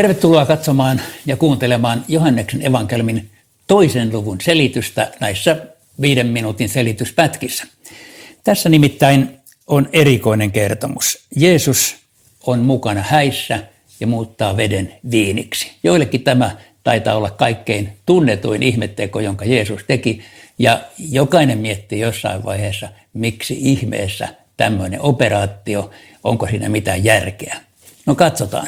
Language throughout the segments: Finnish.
Tervetuloa katsomaan ja kuuntelemaan Johanneksen evankelmin toisen luvun selitystä näissä viiden minuutin selityspätkissä. Tässä nimittäin on erikoinen kertomus. Jeesus on mukana häissä ja muuttaa veden viiniksi. Joillekin tämä taitaa olla kaikkein tunnetuin ihmetteko, jonka Jeesus teki. Ja jokainen miettii jossain vaiheessa, miksi ihmeessä tämmöinen operaatio, onko siinä mitään järkeä. No katsotaan.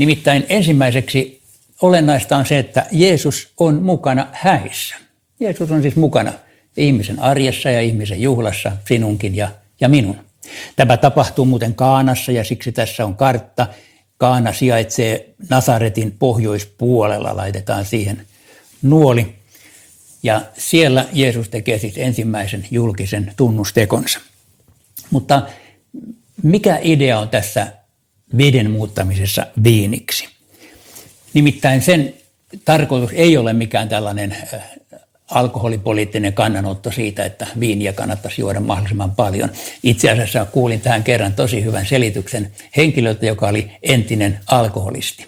Nimittäin ensimmäiseksi olennaista on se, että Jeesus on mukana häissä. Jeesus on siis mukana ihmisen arjessa ja ihmisen juhlassa, sinunkin ja, ja minun. Tämä tapahtuu muuten Kaanassa ja siksi tässä on kartta. Kaana sijaitsee Nasaretin pohjoispuolella, laitetaan siihen nuoli. Ja siellä Jeesus tekee siis ensimmäisen julkisen tunnustekonsa. Mutta mikä idea on tässä veden muuttamisessa viiniksi. Nimittäin sen tarkoitus ei ole mikään tällainen alkoholipoliittinen kannanotto siitä, että viiniä kannattaisi juoda mahdollisimman paljon. Itse asiassa kuulin tähän kerran tosi hyvän selityksen henkilöltä, joka oli entinen alkoholisti.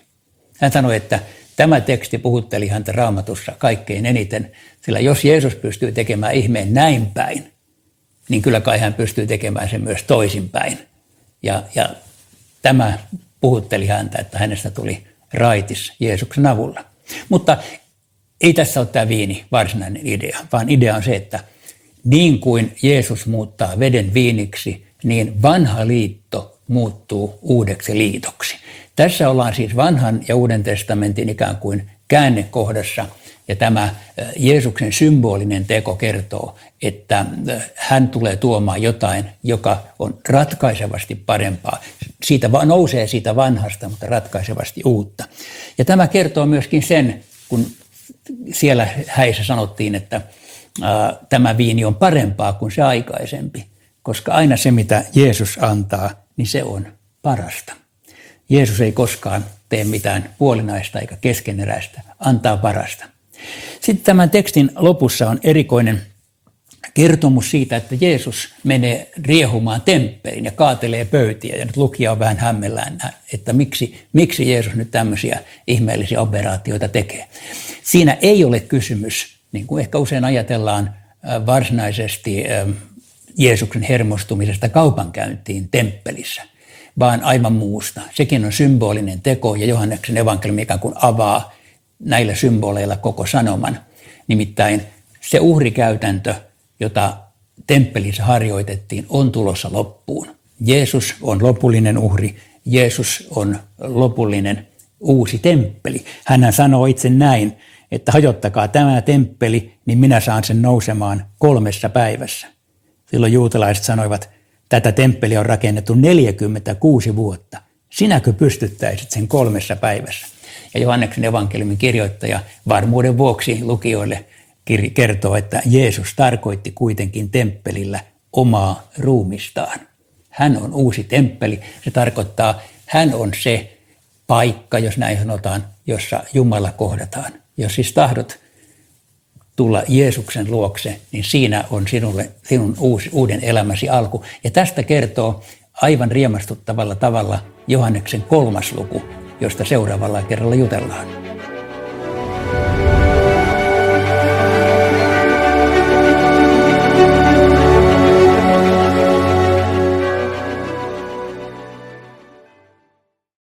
Hän sanoi, että tämä teksti puhutteli häntä raamatussa kaikkein eniten, sillä jos Jeesus pystyy tekemään ihmeen näin päin, niin kyllä kai hän pystyy tekemään sen myös toisinpäin. Ja, ja Tämä puhutteli häntä, että hänestä tuli raitis Jeesuksen avulla. Mutta ei tässä ole tämä viini varsinainen idea, vaan idea on se, että niin kuin Jeesus muuttaa veden viiniksi, niin vanha liitto muuttuu uudeksi liitoksi. Tässä ollaan siis vanhan ja uuden testamentin ikään kuin käännekohdassa – ja tämä Jeesuksen symbolinen teko kertoo, että hän tulee tuomaan jotain, joka on ratkaisevasti parempaa. Siitä nousee siitä vanhasta, mutta ratkaisevasti uutta. Ja tämä kertoo myöskin sen, kun siellä häissä sanottiin, että ää, tämä viini on parempaa kuin se aikaisempi, koska aina se, mitä Jeesus antaa, niin se on parasta. Jeesus ei koskaan tee mitään puolinaista eikä keskeneräistä, antaa parasta. Sitten tämän tekstin lopussa on erikoinen kertomus siitä, että Jeesus menee riehumaan temppeliin ja kaatelee pöytiä. Ja nyt lukija on vähän hämmellään, että miksi, miksi Jeesus nyt tämmöisiä ihmeellisiä operaatioita tekee. Siinä ei ole kysymys, niin kuin ehkä usein ajatellaan, varsinaisesti Jeesuksen hermostumisesta kaupankäyntiin temppelissä, vaan aivan muusta. Sekin on symbolinen teko ja Johanneksen evankeliumi ikään kuin avaa näillä symboleilla koko sanoman. Nimittäin se uhrikäytäntö, jota temppelissä harjoitettiin, on tulossa loppuun. Jeesus on lopullinen uhri, Jeesus on lopullinen uusi temppeli. Hän sanoo itse näin, että hajottakaa tämä temppeli, niin minä saan sen nousemaan kolmessa päivässä. Silloin juutalaiset sanoivat, tätä temppeliä on rakennettu 46 vuotta. Sinäkö pystyttäisit sen kolmessa päivässä? Ja Johanneksen evankeliumin kirjoittaja varmuuden vuoksi lukijoille kertoo, että Jeesus tarkoitti kuitenkin temppelillä omaa ruumistaan. Hän on uusi temppeli. Se tarkoittaa, hän on se paikka, jos näin sanotaan, jossa Jumala kohdataan. Jos siis tahdot tulla Jeesuksen luokse, niin siinä on sinulle, sinun uusi, uuden elämäsi alku. Ja tästä kertoo aivan riemastuttavalla tavalla Johanneksen kolmas luku, josta seuraavalla kerralla jutellaan.